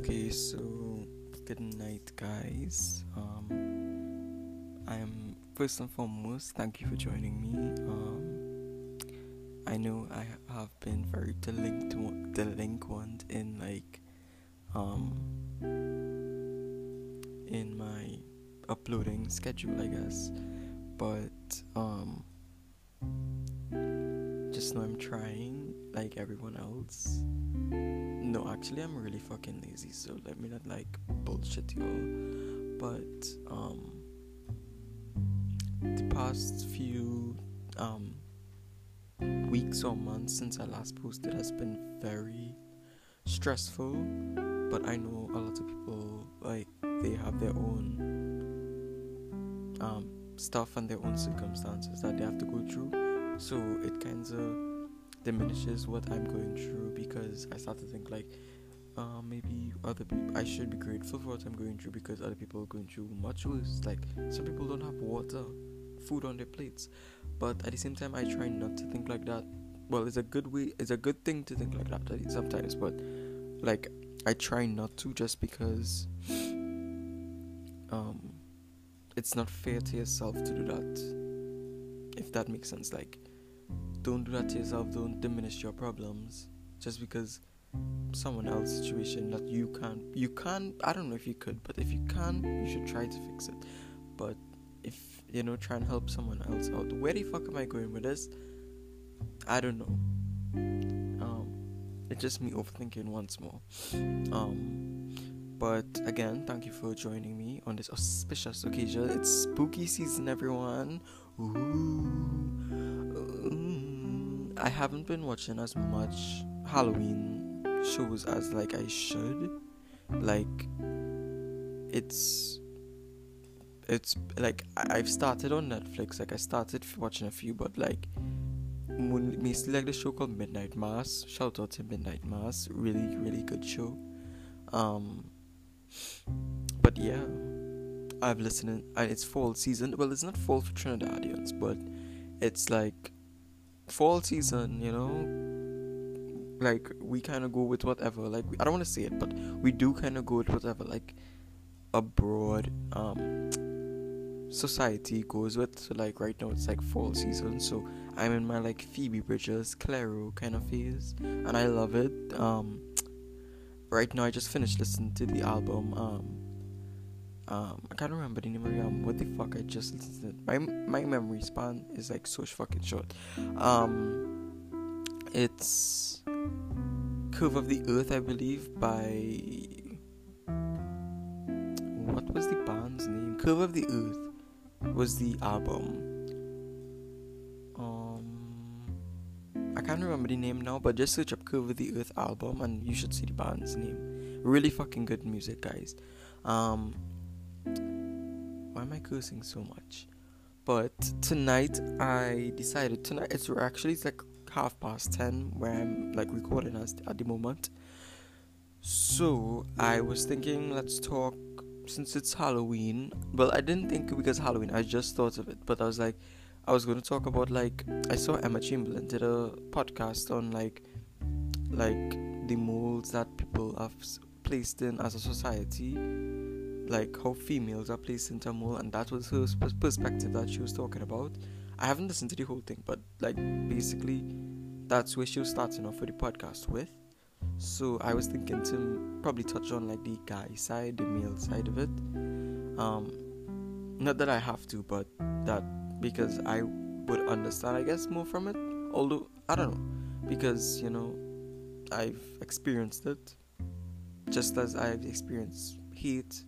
Okay, so good night, guys. Um, I'm first and foremost, thank you for joining me. Um, I know I have been very delinquent, delinquent in like, um, in my uploading schedule, I guess, but um, just know I'm trying like everyone else. No, actually, I'm really fucking lazy, so let me not like bullshit y'all. But um, the past few um weeks or months since I last posted has been very stressful. But I know a lot of people like they have their own um stuff and their own circumstances that they have to go through. So it kind of diminishes what I'm going through because I start to think like uh, maybe other people I should be grateful for what I'm going through because other people are going through much worse. Like some people don't have water, food on their plates, but at the same time I try not to think like that. Well, it's a good way. It's a good thing to think like that sometimes, but like I try not to just because um it's not fair to yourself to do that. If that makes sense, like don't do that to yourself. Don't diminish your problems just because someone else's situation that you can't. You can't. I don't know if you could, but if you can, you should try to fix it. But if you know, try and help someone else out. Where the fuck am I going with this? I don't know. Um, it's just me overthinking once more. Um, but again, thank you for joining me on this auspicious occasion. It's spooky season, everyone. Ooh. I haven't been watching as much Halloween shows as like I should. Like it's it's like I've started on Netflix. Like I started watching a few, but like mostly like the show called Midnight Mass. Shout out to Midnight Mass, really really good show. Um, but yeah, I've listened. And it's fall season. Well, it's not fall for Trinidadians, but it's like fall season, you know, like we kind of go with whatever. Like I don't want to say it, but we do kind of go with whatever. Like abroad, um, society goes with. So like right now it's like fall season, so I'm in my like Phoebe Bridgers, Clairo kind of phase, and I love it. Um, right now I just finished listening to the album. Um, um, I can't remember the name of the album. What the fuck? I just listened. My my memory span is like so fucking short. Um, it's Curve of the Earth, I believe, by what was the band's name? Curve of the Earth was the album. Um, I can't remember the name now, but just search up Curve of the Earth album and you should see the band's name. Really fucking good music, guys. Um, why am I cursing so much? But tonight I decided tonight it's actually it's like half past ten where I'm like recording us at the moment. So I was thinking let's talk since it's Halloween. Well I didn't think because Halloween, I just thought of it, but I was like I was gonna talk about like I saw Emma Chamberlain did a podcast on like like the molds that people have placed in as a society like how females are placed into a mold, and that was her perspective that she was talking about. I haven't listened to the whole thing, but like basically, that's where she was starting off for the podcast with. So I was thinking to probably touch on like the guy side, the male side of it. Um, not that I have to, but that because I would understand, I guess, more from it. Although I don't know, because you know, I've experienced it, just as I've experienced hate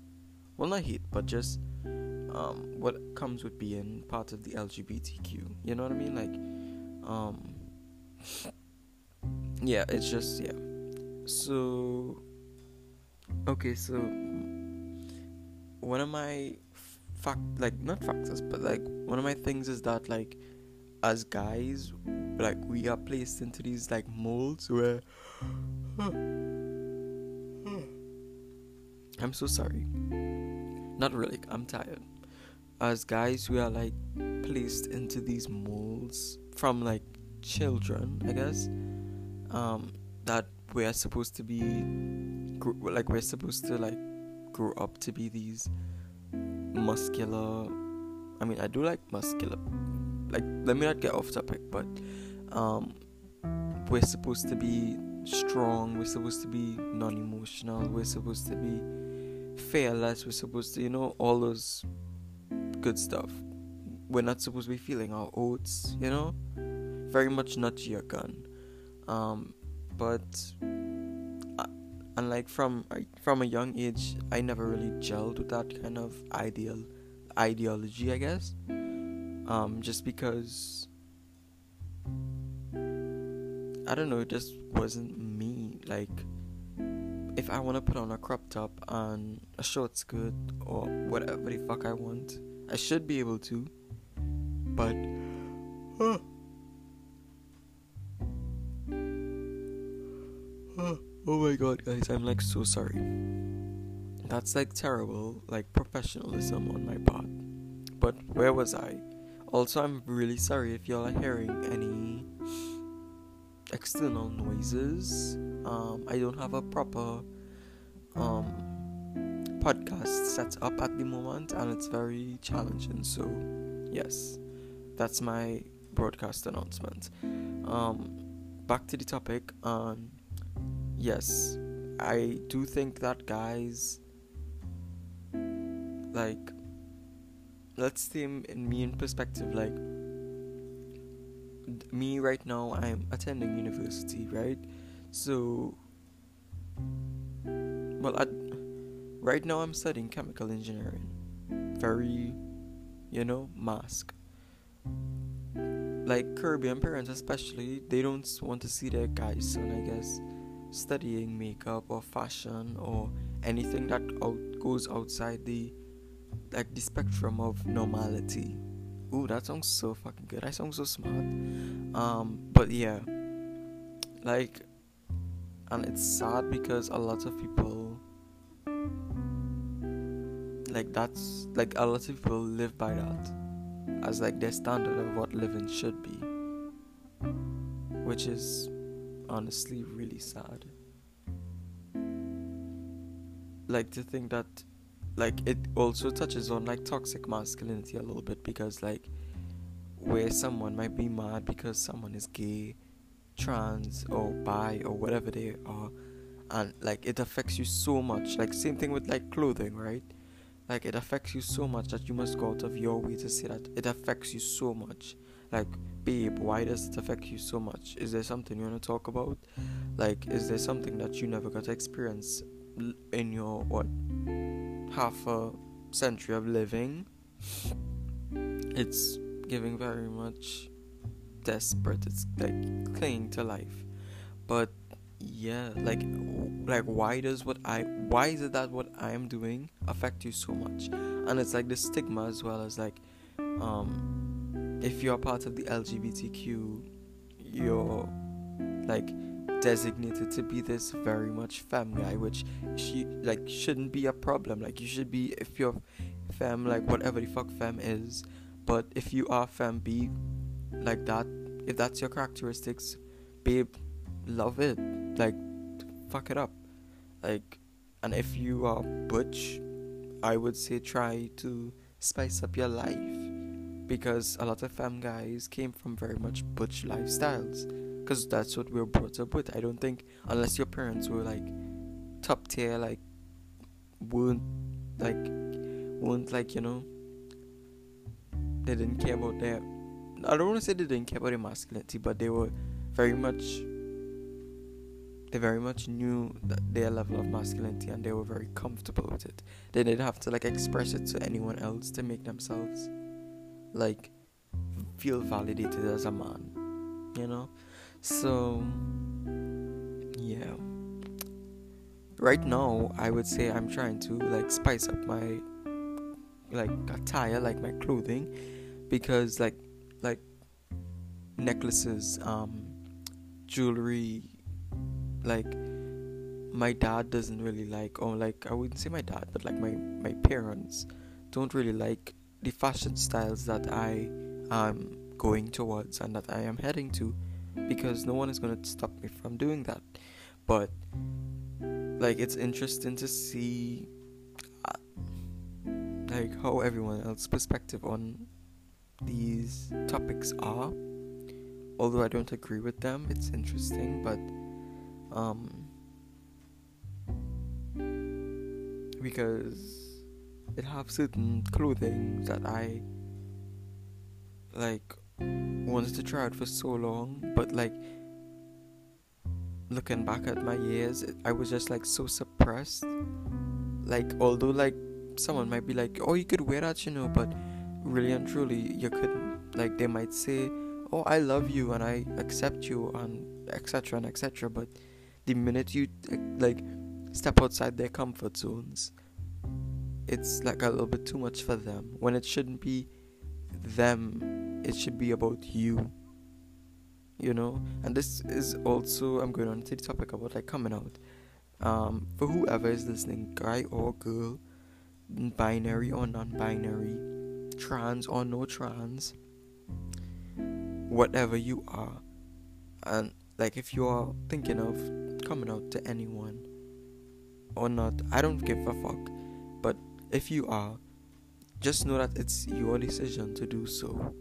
well not hate but just um, what comes with being part of the lgbtq you know what i mean? Like um yeah it's just yeah. So okay so one of my fact like not factors but like one of my things is that like as guys like we are placed into these like molds where i'm so sorry not really, I'm tired. As guys, we are like placed into these molds from like children, I guess. Um, that we are supposed to be like we're supposed to like grow up to be these muscular. I mean, I do like muscular. Like, let me not get off topic, but um, we're supposed to be strong. We're supposed to be non-emotional. We're supposed to be fearless. We're supposed to, you know, all those good stuff. We're not supposed to be feeling our oats, you know. Very much not your gun. Um, but uh, and like from from a young age, I never really gelled with that kind of ideal ideology, I guess. Um, just because I don't know, it just wasn't me. Like, if I want to put on a crop top and a short skirt or whatever the fuck I want, I should be able to. But, uh, oh my god, guys, I'm like so sorry. That's like terrible, like professionalism on my part. But where was I? Also, I'm really sorry if y'all are hearing any external noises. Um, I don't have a proper um, podcast set up at the moment, and it's very challenging. So, yes, that's my broadcast announcement. Um, back to the topic. Um, yes, I do think that guys like let's see in me in perspective like me right now i'm attending university right so well I, right now i'm studying chemical engineering very you know masc like caribbean parents especially they don't want to see their guys son i guess studying makeup or fashion or anything that out goes outside the like the spectrum of normality Ooh, that sounds so fucking good. I sound so smart. Um, but yeah, like, and it's sad because a lot of people, like, that's like a lot of people live by that as like their standard of what living should be, which is honestly really sad. Like to think that like it also touches on like toxic masculinity a little bit because like where someone might be mad because someone is gay trans or bi or whatever they are and like it affects you so much. Like same thing with like clothing right? Like it affects you so much that you must go out of your way to say that it affects you so much. Like babe why does it affect you so much? Is there something you want to talk about? Like is there something that you never got to experience in your what half a century of living, it's giving very much desperate. It's like clinging to life. But yeah, like like why does what I why is it that what I am doing affect you so much? And it's like the stigma as well as like um if you're part of the LGBTQ you're like designated to be this very much femme guy, which she like shouldn't be a problem. Like you should be if you're femme, like whatever the fuck femme is. But if you are femme, be like that. If that's your characteristics, babe, love it. Like fuck it up. Like, and if you are butch, I would say try to spice up your life because a lot of femme guys came from very much butch lifestyles because that's what we are brought up with. I don't think unless your parents were like top tier, like won't like won't like you know they didn't care about their. I don't want to say they didn't care about their masculinity, but they were very much. They very much knew their level of masculinity and they were very comfortable with it. They didn't have to like express it to anyone else to make themselves like feel validated as a man, you know. So, yeah. Right now, I would say I'm trying to like spice up my like attire, like my clothing, because like like necklaces, um, jewelry, like my dad doesn't really like, or like I wouldn't say my dad, but like my my parents don't really like the fashion styles that I am going towards and that I am heading to because no one is going to stop me from doing that. But like it's interesting to see uh, like how everyone else's perspective on these topics are although i don't agree with them it's interesting but um because it have certain clothing that i like wanted to try it for so long but like looking back at my years, I was just like so suppressed. Like, although, like, someone might be like, oh, you could wear that, you know, but really and truly, you couldn't. Like, they might say, oh, I love you and I accept you, and etc. and etc. But the minute you, like, step outside their comfort zones, it's like a little bit too much for them. When it shouldn't be them, it should be about you you know and this is also i'm going on to the topic about like coming out um, for whoever is listening guy or girl binary or non-binary trans or no trans whatever you are and like if you are thinking of coming out to anyone or not i don't give a fuck. But if you are just know that it's your decision to do so.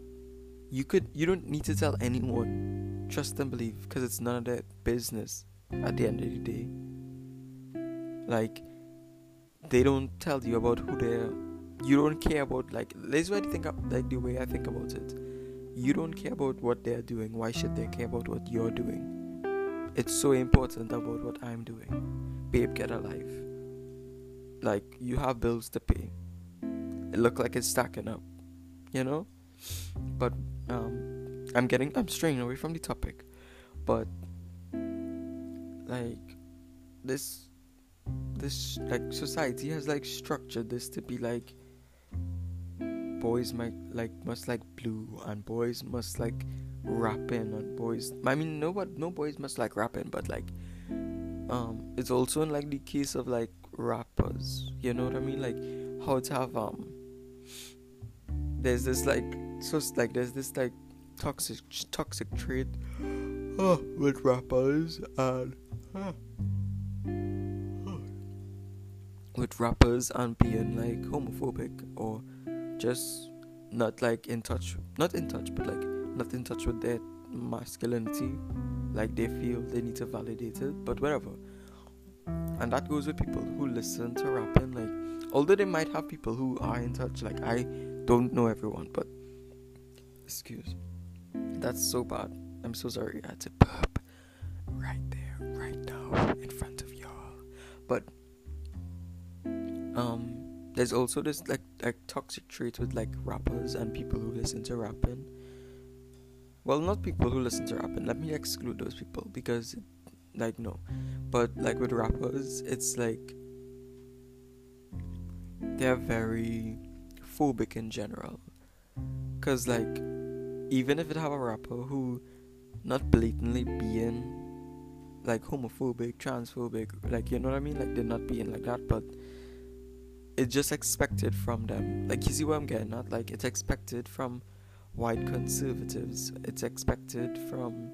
You could you don't need to tell anyone. Trust and believe because it's none of their business at the end of the day. Like they don't tell you about who they're you don't care about like this is what I think of, like the way I think about it. You don't care about what they're doing. Why should they care about what you're doing? It's so important about what I'm doing. Babe get a life. Like you have bills to pay. It look like it's stacking up you know? But um, I'm getting I'm straying away from the topic, but like this this like society has like structured this to be like boys might like must like blue and boys must like rapping and boys I mean no but no boys must like rapping but like um it's also in like the case of like rappers you know what I mean? Like how to have um there's this like so like there's this like toxic toxic trait with rappers and with rappers and being like homophobic or just not like in touch not in touch but like not in touch with their masculinity like they feel they need to validate it but whatever and that goes with people who listen to rapping like although they might have people who are in touch like i don't know everyone but excuse. That's so bad. I'm so sorry. I had to burp right there, right now, in front of y'all. But um, there's also this like like toxic trait with like rappers and people who listen to rapping. Well, not people who listen to rapping. Let me exclude those people because, like, no. But like with rappers, it's like they're very phobic in general. Cause like even if it have a rapper who not blatantly being like homophobic, transphobic, like you know what I mean? Like they're not being like that, but it's just expected from them. Like you see what I'm getting at? Like it's expected from white conservatives. It's expected from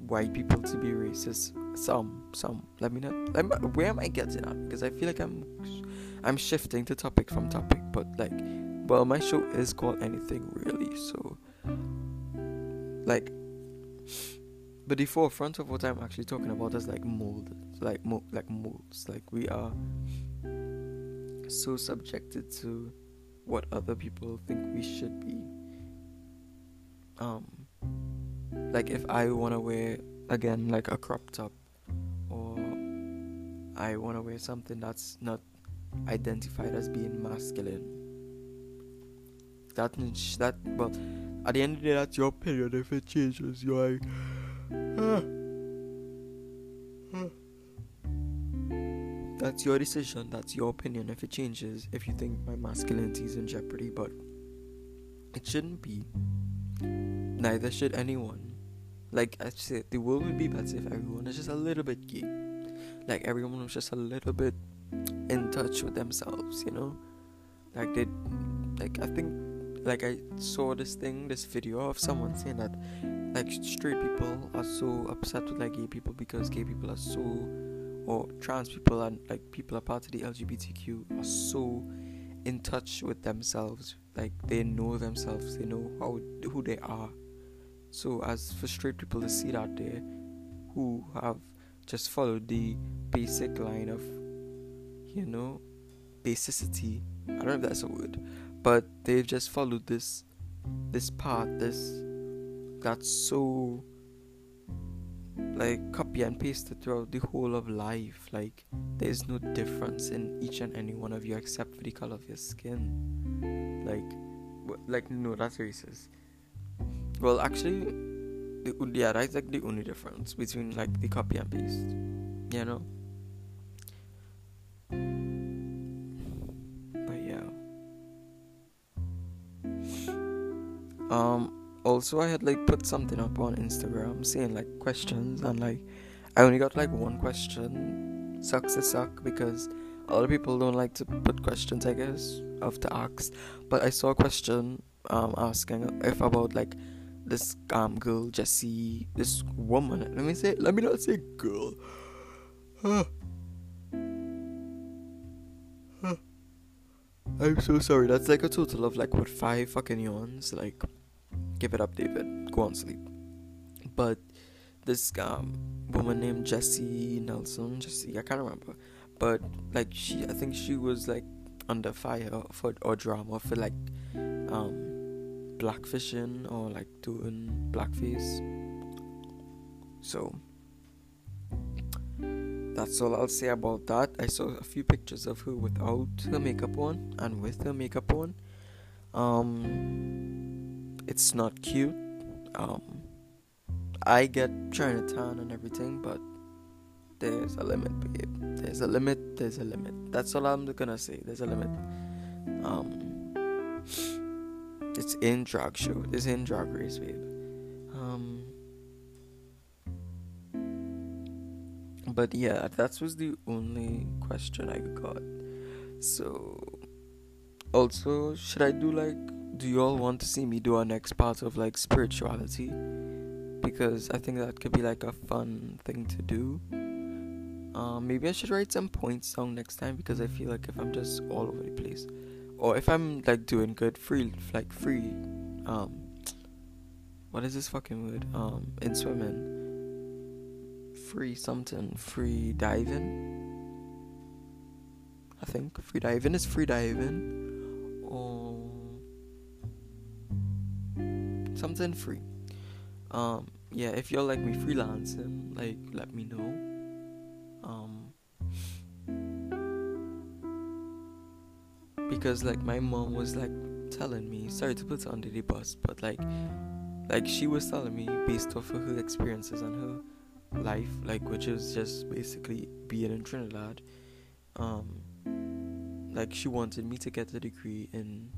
white people to be racist. Some, some. Let me know. Let where am I getting at? Because I feel like I'm, I'm shifting to topic from topic. But like, well, my show is called Anything Really, so like, but the forefront of what I'm actually talking about is like mold, like mo- like molds. Like we are so subjected to what other people think we should be. Um, like if I wanna wear again like a crop top, or I wanna wear something that's not identified as being masculine that that well, at the end of the day that's your opinion if it changes you're like that's your decision. That's your opinion. If it changes if you think my masculinity is in jeopardy but it shouldn't be. Neither should anyone. Like I said the world would be better if everyone is just a little bit gay. Like everyone was just a little bit in touch with themselves you know? Like they like I think like I saw this thing, this video of someone saying that like straight people are so upset with like gay people because gay people are so or trans people and like people are part of the LGBTQ are so in touch with themselves. Like they know themselves, they know how who they are. So as for straight people to see that there, who have just followed the basic line of, you know, basicity. I don't know if that's a word, but they've just followed this, this path, this that's so like copy and pasted throughout the whole of life. Like there's no difference in each and any one of you except for the color of your skin. Like, like no, that's racist. Well, actually, the, yeah, that's like the only difference between like the copy and paste. You know. But yeah. Um also I had like put something up on Instagram saying like questions and like I only got like one question. Sucks to suck because a lot of people don't like to put questions I guess to ask. But I saw a question um asking if about like this um girl Jesy this woman let me say let me not say girl. Huh. Huh. I'm so sorry. That's like a total of like what five fucking yawns. Like Give it up, David. Go on sleep. But this um, woman named Jesy Nelson, Jesy, I can't remember, but like she, I think she was like under fire for or drama for like um blackfishing or like doing blackface. So that's all I'll say about that. I saw a few pictures of her without her makeup on and with her makeup on. Um it's not cute. Um, I get Chinatown and everything, but there's a limit, babe. There's a limit. There's a limit. That's all I'm gonna say. There's a limit. Um, it's in drag show. It's in drag race, babe. Um, but yeah, that was the only question I got. So, also, should I do like do you all want to see me do our next part of like spirituality? Because I think that could be like a fun thing to do. Um, maybe I should write some points down next time because I feel like if I'm just all over the place, or if I'm like doing good, free, like free, um, what is this fucking word? Um, in swimming, free something, free diving. I think free diving is free diving, something free. Um, yeah, if you're like me freelancing, like let me know. Um, because like my mom was like telling me, sorry to put her under the bus, but like, like she was telling me based off of her experiences and her life, like which is just basically being in Trinidad. Um, like she wanted me to get a degree in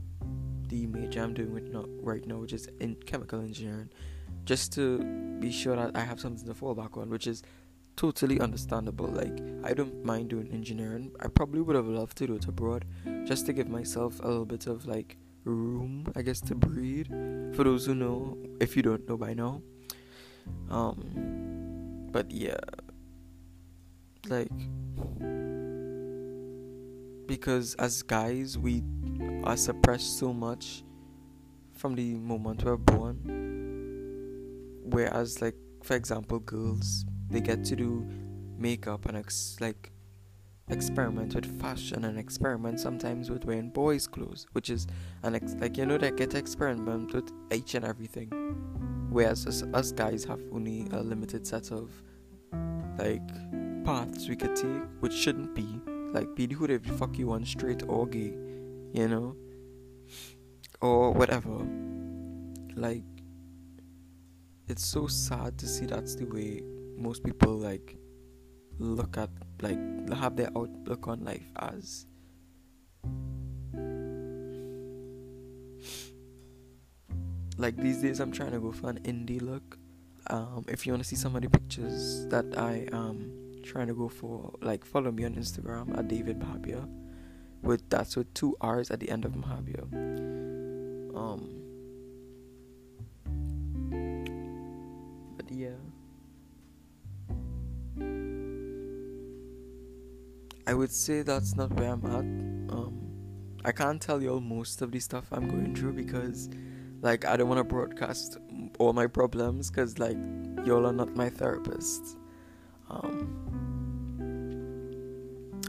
the major I'm doing with not right now, which is in chemical engineering, just to be sure that I have something to fall back on, which is totally understandable. Like I don't mind doing engineering. I probably would have loved to do it abroad, just to give myself a little bit of like room, I guess, to breathe. For those who know, if you don't know by now, um, but yeah, like because as guys we are suppressed so much from the moment we're born. Whereas like for example girls they get to do makeup and ex- like experiment with fashion and experiment sometimes with wearing boys clothes which is an ex- like you know they get to experiment with each and everything. Whereas us, us guys have only a limited set of like paths we could take which shouldn't be like, be who the fuck you want, straight or gay, you know, or whatever. Like, it's so sad to see that's the way most people like look at like have their outlook on life as. Like these days, I'm trying to go for an indie look. Um, if you want to see some of the pictures that I am trying to go for like follow me on Instagram at David Mahabia with that's with two R's at the end of Mahabia. Um but yeah. I would say that's not where I'm at. Um, I can't tell y'all most of the stuff I'm going through because, like, I don't want to broadcast all my problems because, like, y'all are not my therapists. Um,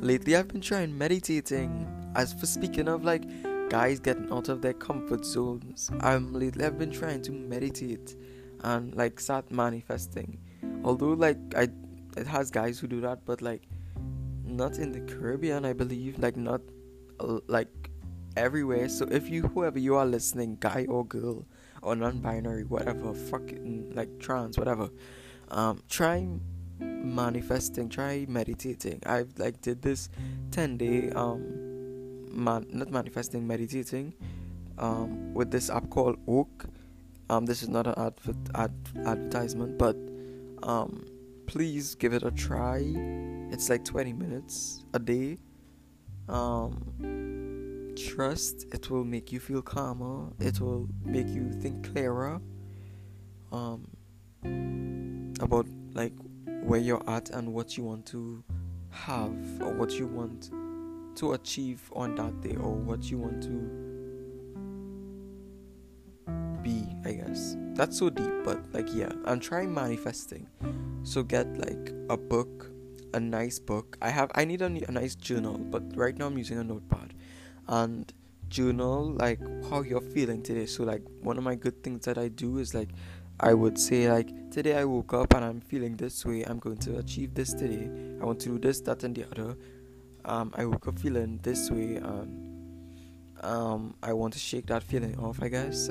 lately, I've been trying meditating. As for speaking of, like, guys getting out of their comfort zones, I'm lately I've been trying to meditate and like start manifesting. Although, like, I it has guys who do that, but like not in the Caribbean, I believe. Like not uh, like everywhere. So if you, whoever you are listening, guy or girl or non-binary, whatever, fucking like trans, whatever, um, try manifesting, try meditating. I've like did this ten day um, man, not manifesting, meditating, um, with this app called Oak. Um, this is not an adver- ad- advertisement, but um please give it a try. It's like 20 minutes a day. Um, trust it will make you feel calmer. It will make you think clearer. Um, about like where you're at and what you want to have or what you want to achieve on that day or what you want to be, I guess. That's so deep, but like, yeah, I'm trying manifesting. So get like a book, a nice book. I have, I need a, a nice journal, but right now I'm using a notepad. And journal like how you're feeling today. So, like, one of my good things that I do is like, I would say, like, today I woke up and I'm feeling this way. I'm going to achieve this today. I want to do this, that, and the other. Um, I woke up feeling this way and um, I want to shake that feeling off, I guess.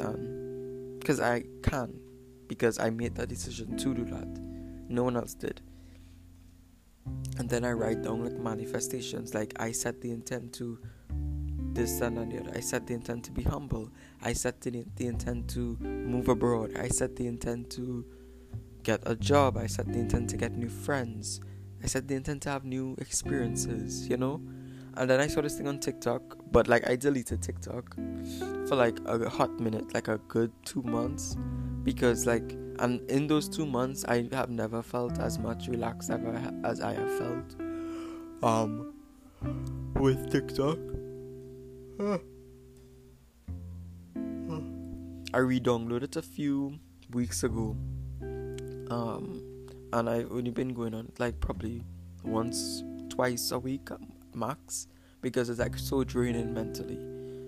Because I can, because I made that decision to do that. No one else did. And then I write down like manifestations, like I set the intent to this and the other. I set the intent to be humble. I set the, the intent to move abroad. I set the intent to get a job. I set the intent to get new friends. I set the intent to have new experiences, you know? And then I saw this thing on TikTok, but like I deleted TikTok for like a hot minute, like a good two months, because like, and in those two months, I have never felt as much relaxed ever as I have felt, um, with TikTok. I re-downloaded a few weeks ago, um, and I've only been going on like probably once, twice a week max because it's like so draining mentally.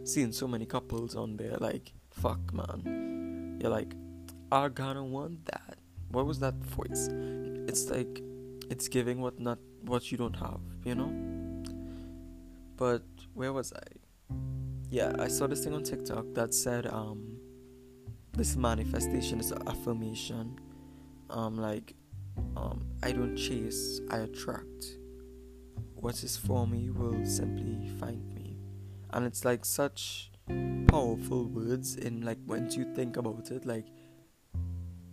Seeing so many couples on there, like, fuck, man. You're like, I gonna want that. What was that voice? It's like, it's giving what not what you don't have, you know. But where was I? Yeah, I saw this thing on TikTok that said, um, this manifestation is an affirmation. Um, like, um, I don't chase, I attract what is for me will simply find me. And it's like such powerful words in like once you think about it, like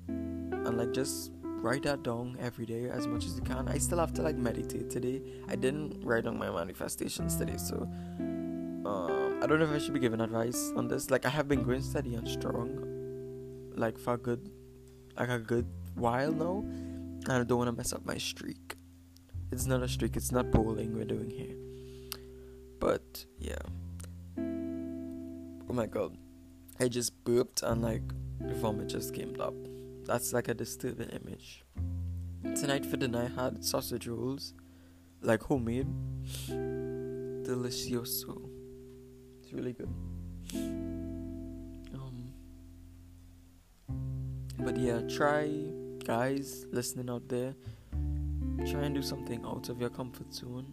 and like just write that down every day as much as you can. I still have to like meditate today. I didn't write down my manifestations today, so I don't know if I should be giving advice on this. Like I have been going steady and strong, like for a good, like a good while now, and I don't want to mess up my streak. It's not a streak, it's not bowling we're doing here. But yeah. Oh my god. I just burped and like vomit just came up. That's like a disturbing image. Tonight for dinner I had sausage rolls, like homemade. Delicioso. It's really good. Um But yeah, try guys listening out there. Try and do something out of your comfort zone.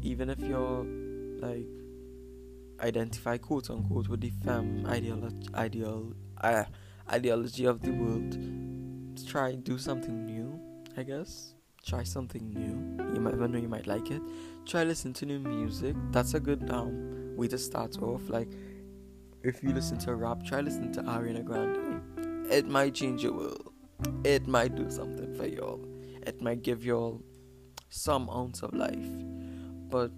Even if you're like identify quote unquote with the femme ideology ideal uh, ideology of the world. Try do something new i guess. Try something new. You might even know you might like it try listen to new music that's a good um way to start off like if you listen to rap try listen to ariana grande it might change your world it might do something for y'all it might give you all some ounce of life. But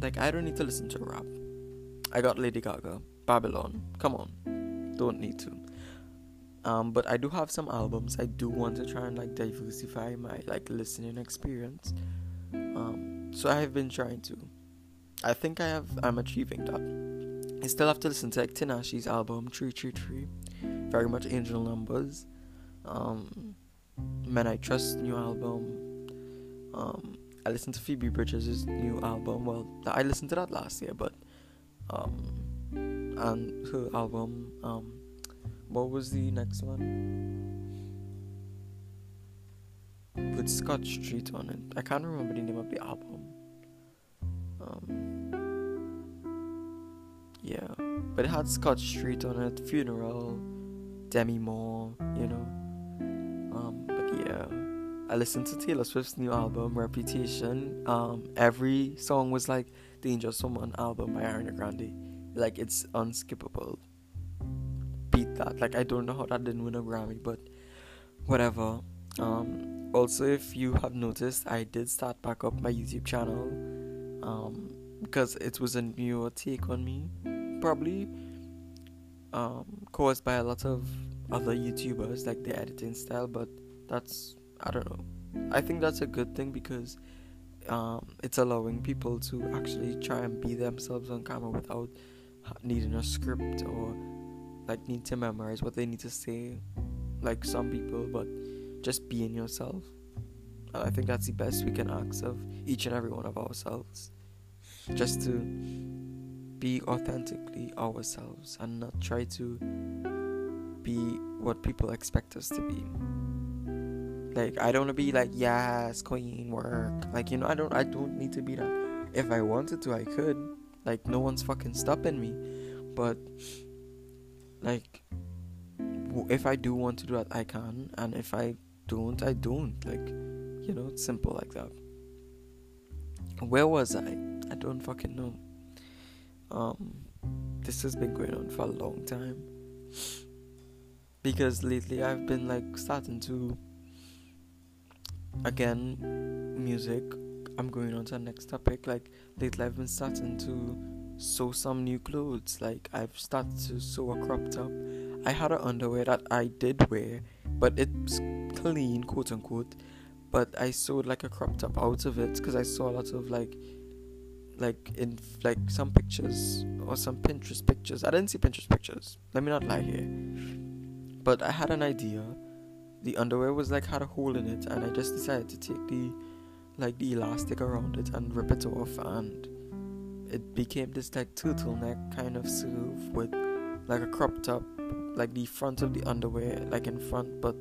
like I don't need to listen to rap. I got Lady Gaga, Babylon. Come on. Don't need to. Um, but I do have some albums. I do want to try and like diversify my like listening experience. Um, so I have been trying to. I think I have. I'm achieving that. I still have to listen to like Tinashe's album Three Three Three, very much Angel Numbers. Um, Men I Trust new album. Um, I listened to Phoebe Bridgers' new album. Well, I listened to that last year, but um, and her album. Um, what was the next one? With Scott Street on it. I can't remember the name of the album. Um, yeah, but it had Scott Street on it. Funeral, Demi Moore. You know. Um, but yeah. I listened to Taylor Swift's new album, Reputation. Um, every song was like the Dangerous Woman album by Ariana Grande. Like it's unskippable. That. Like I don't know how that didn't win a Grammy, but whatever. Um, also, if you have noticed, I did start back up my YouTube channel um, because it was a newer take on me, probably um, caused by a lot of other YouTubers, like the editing style. But that's I don't know. I think that's a good thing because um, it's allowing people to actually try and be themselves on camera without needing a script or like need to memorize what they need to say, like some people, but just being yourself. And I think that's the best we can ask of each and every one of ourselves. Just to be authentically ourselves and not try to be what people expect us to be. Like I don't want to be like yes, queen work. Like you know, I don't I don't need to be that. If I wanted to, I could. Like no one's fucking stopping me. But like if I do want to do that, I can, and if I don't, I don't. Like you know, it's simple like that. Where was I? I don't fucking know. Um, this has been going on for a long time because lately I've been like starting to again, music. I'm going on to the next topic. Like lately, I've been starting to sew some new clothes. Like I've started to sew a crop top. I had an underwear that I did wear, but it's clean, quote unquote. But I sewed like a crop top out of it because I saw a lot of like, like in like some pictures or some Pinterest pictures. I didn't see Pinterest pictures. Let me not lie here. But I had an idea the underwear was like had a hole in it and I just decided to take the like the elastic around it and rip it off and it became this like turtleneck kind of sleeve with like a crop top like the front of the underwear like in front but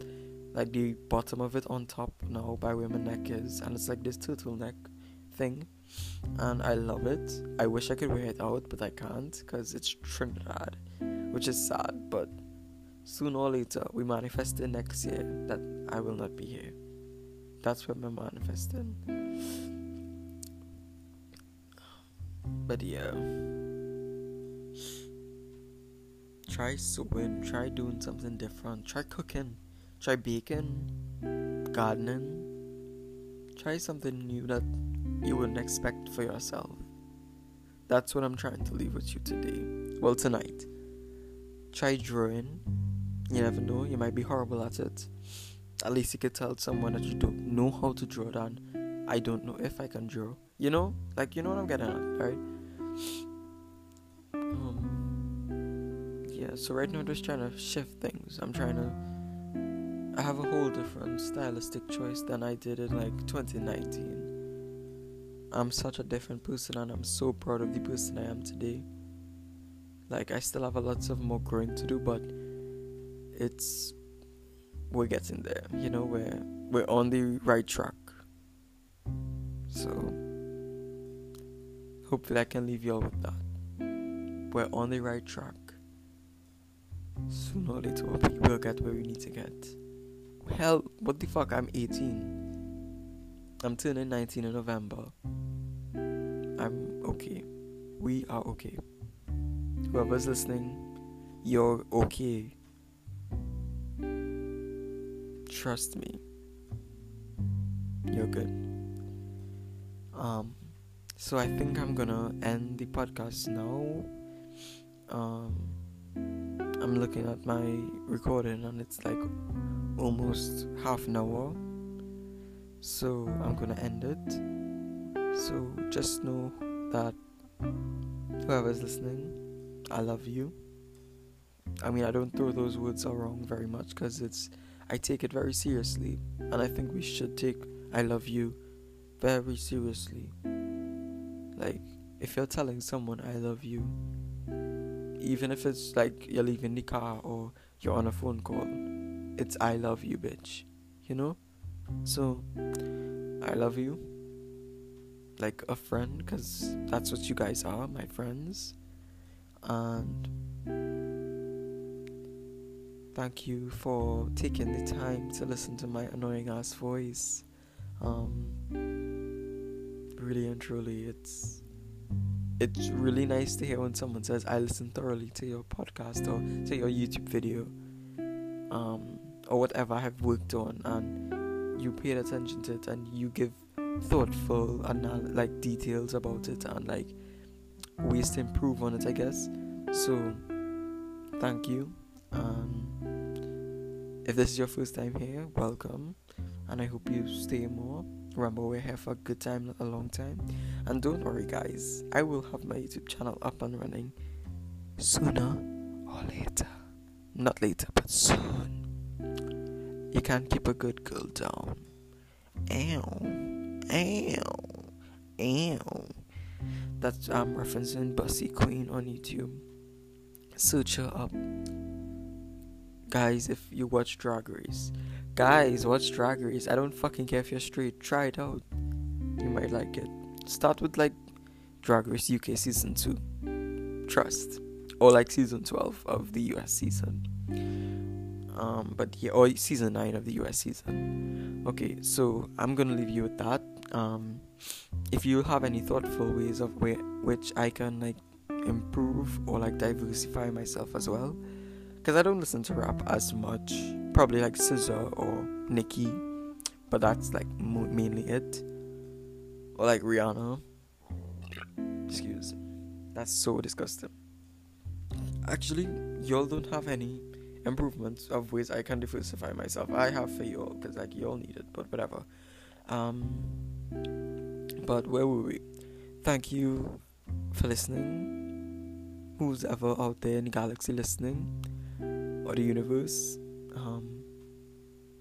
like the bottom of it on top now by where my neck is and it's like this turtleneck thing and I love it. I wish I could wear it out but I can't because it's Trinidad which is sad but Sooner or later, we manifest in next year that I will not be here. That's what I'm manifesting. But yeah. Try sewing, try doing something different, try cooking, try baking, gardening. Try something new that you wouldn't expect for yourself. That's what I'm trying to leave with you today. Well, tonight. Try drawing you never know, you might be horrible at it. At least you could tell someone that you don't know how to draw down. I don't know if I can draw. You know? Like, you know what I'm getting at, right? Um, yeah, so right now I'm just trying to shift things. I'm trying to. I have a whole different stylistic choice than I did in like 2019. I'm such a different person and I'm so proud of the person I am today. Like, I still have a lot of more growing to do, but it's we're getting there. You know, we're we're on the right track. So hopefully I can leave you all with that. We're on the right track. Sooner or later we will get where we need to get. Hell, what the fuck? I'm 18. I'm turning 19 in November. I'm okay. We are okay. Whoever's listening, you're okay. Trust me. You're good. Um so I think I'm gonna end the podcast now. Um I'm looking at my recording and it's like almost half an hour. So I'm gonna end it. So just know that whoever's listening, I love you. I mean, I don't throw those words around very much because it's I take it very seriously, and I think we should take I love you very seriously. Like, if you're telling someone I love you, even if it's like you're leaving the car or you're on a phone call, it's I love you, bitch. You know? So, I love you. Like a friend, because that's what you guys are, my friends. And thank you for taking the time to listen to my annoying ass voice. Um, really and truly, it's it's really nice to hear when someone says, "I listen thoroughly to your podcast or to your YouTube video, um, or whatever I have worked on," and you paid attention to it and you give thoughtful and like details about it and like ways to improve on it. I guess so. Thank you. Um, if this is your first time here, welcome, and I hope you stay more. Remember, we have a good time, a long time. And don't worry, guys, I will have my YouTube channel up and running sooner or later. Not later, but soon. You can't keep a good girl down. Ow, ow, ow. That's I'm referencing Bussy Queen on YouTube. Search her up guys if you watch drag race guys watch drag race. I don't fucking care if you're straight. Try it out. You might like it. Start with like drag race uk season 2 trust. Or like season 12 of the us season. Um but yeah or season 9 of the us season. Okay so i'm gonna leave you with that. Um if you have any thoughtful ways of where which i can like improve or like diversify myself as well because I don't listen to rap as much. Probably like SZA or Nicki, but that's like mainly it. Or like Rihanna. Excuse. That's so disgusting. Actually, y'all don't have any improvements of ways I can diversify myself. I have for y'all because like y'all need it, but whatever. Um, but where were we? Thank you for listening. Who's ever out there in the galaxy listening? The universe. Um,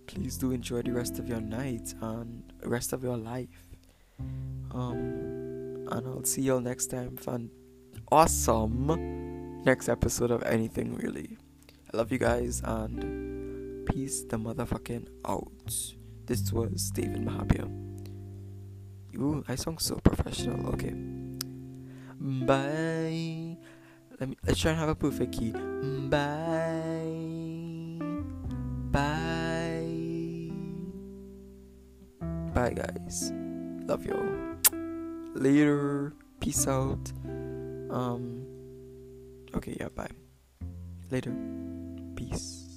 please do enjoy the rest of your night and rest of your life. Um, and I'll see y'all next time for an awesome next episode of anything really. I love you guys and peace the motherfucking out. This was David Mahabir. Ooh, I sound so professional. Okay. Bye. Let me let's try and have a perfect key. Bye. Bye. Bye, guys. Love y'all. Later. Peace out. Um. Okay, yeah, bye. Later. Peace.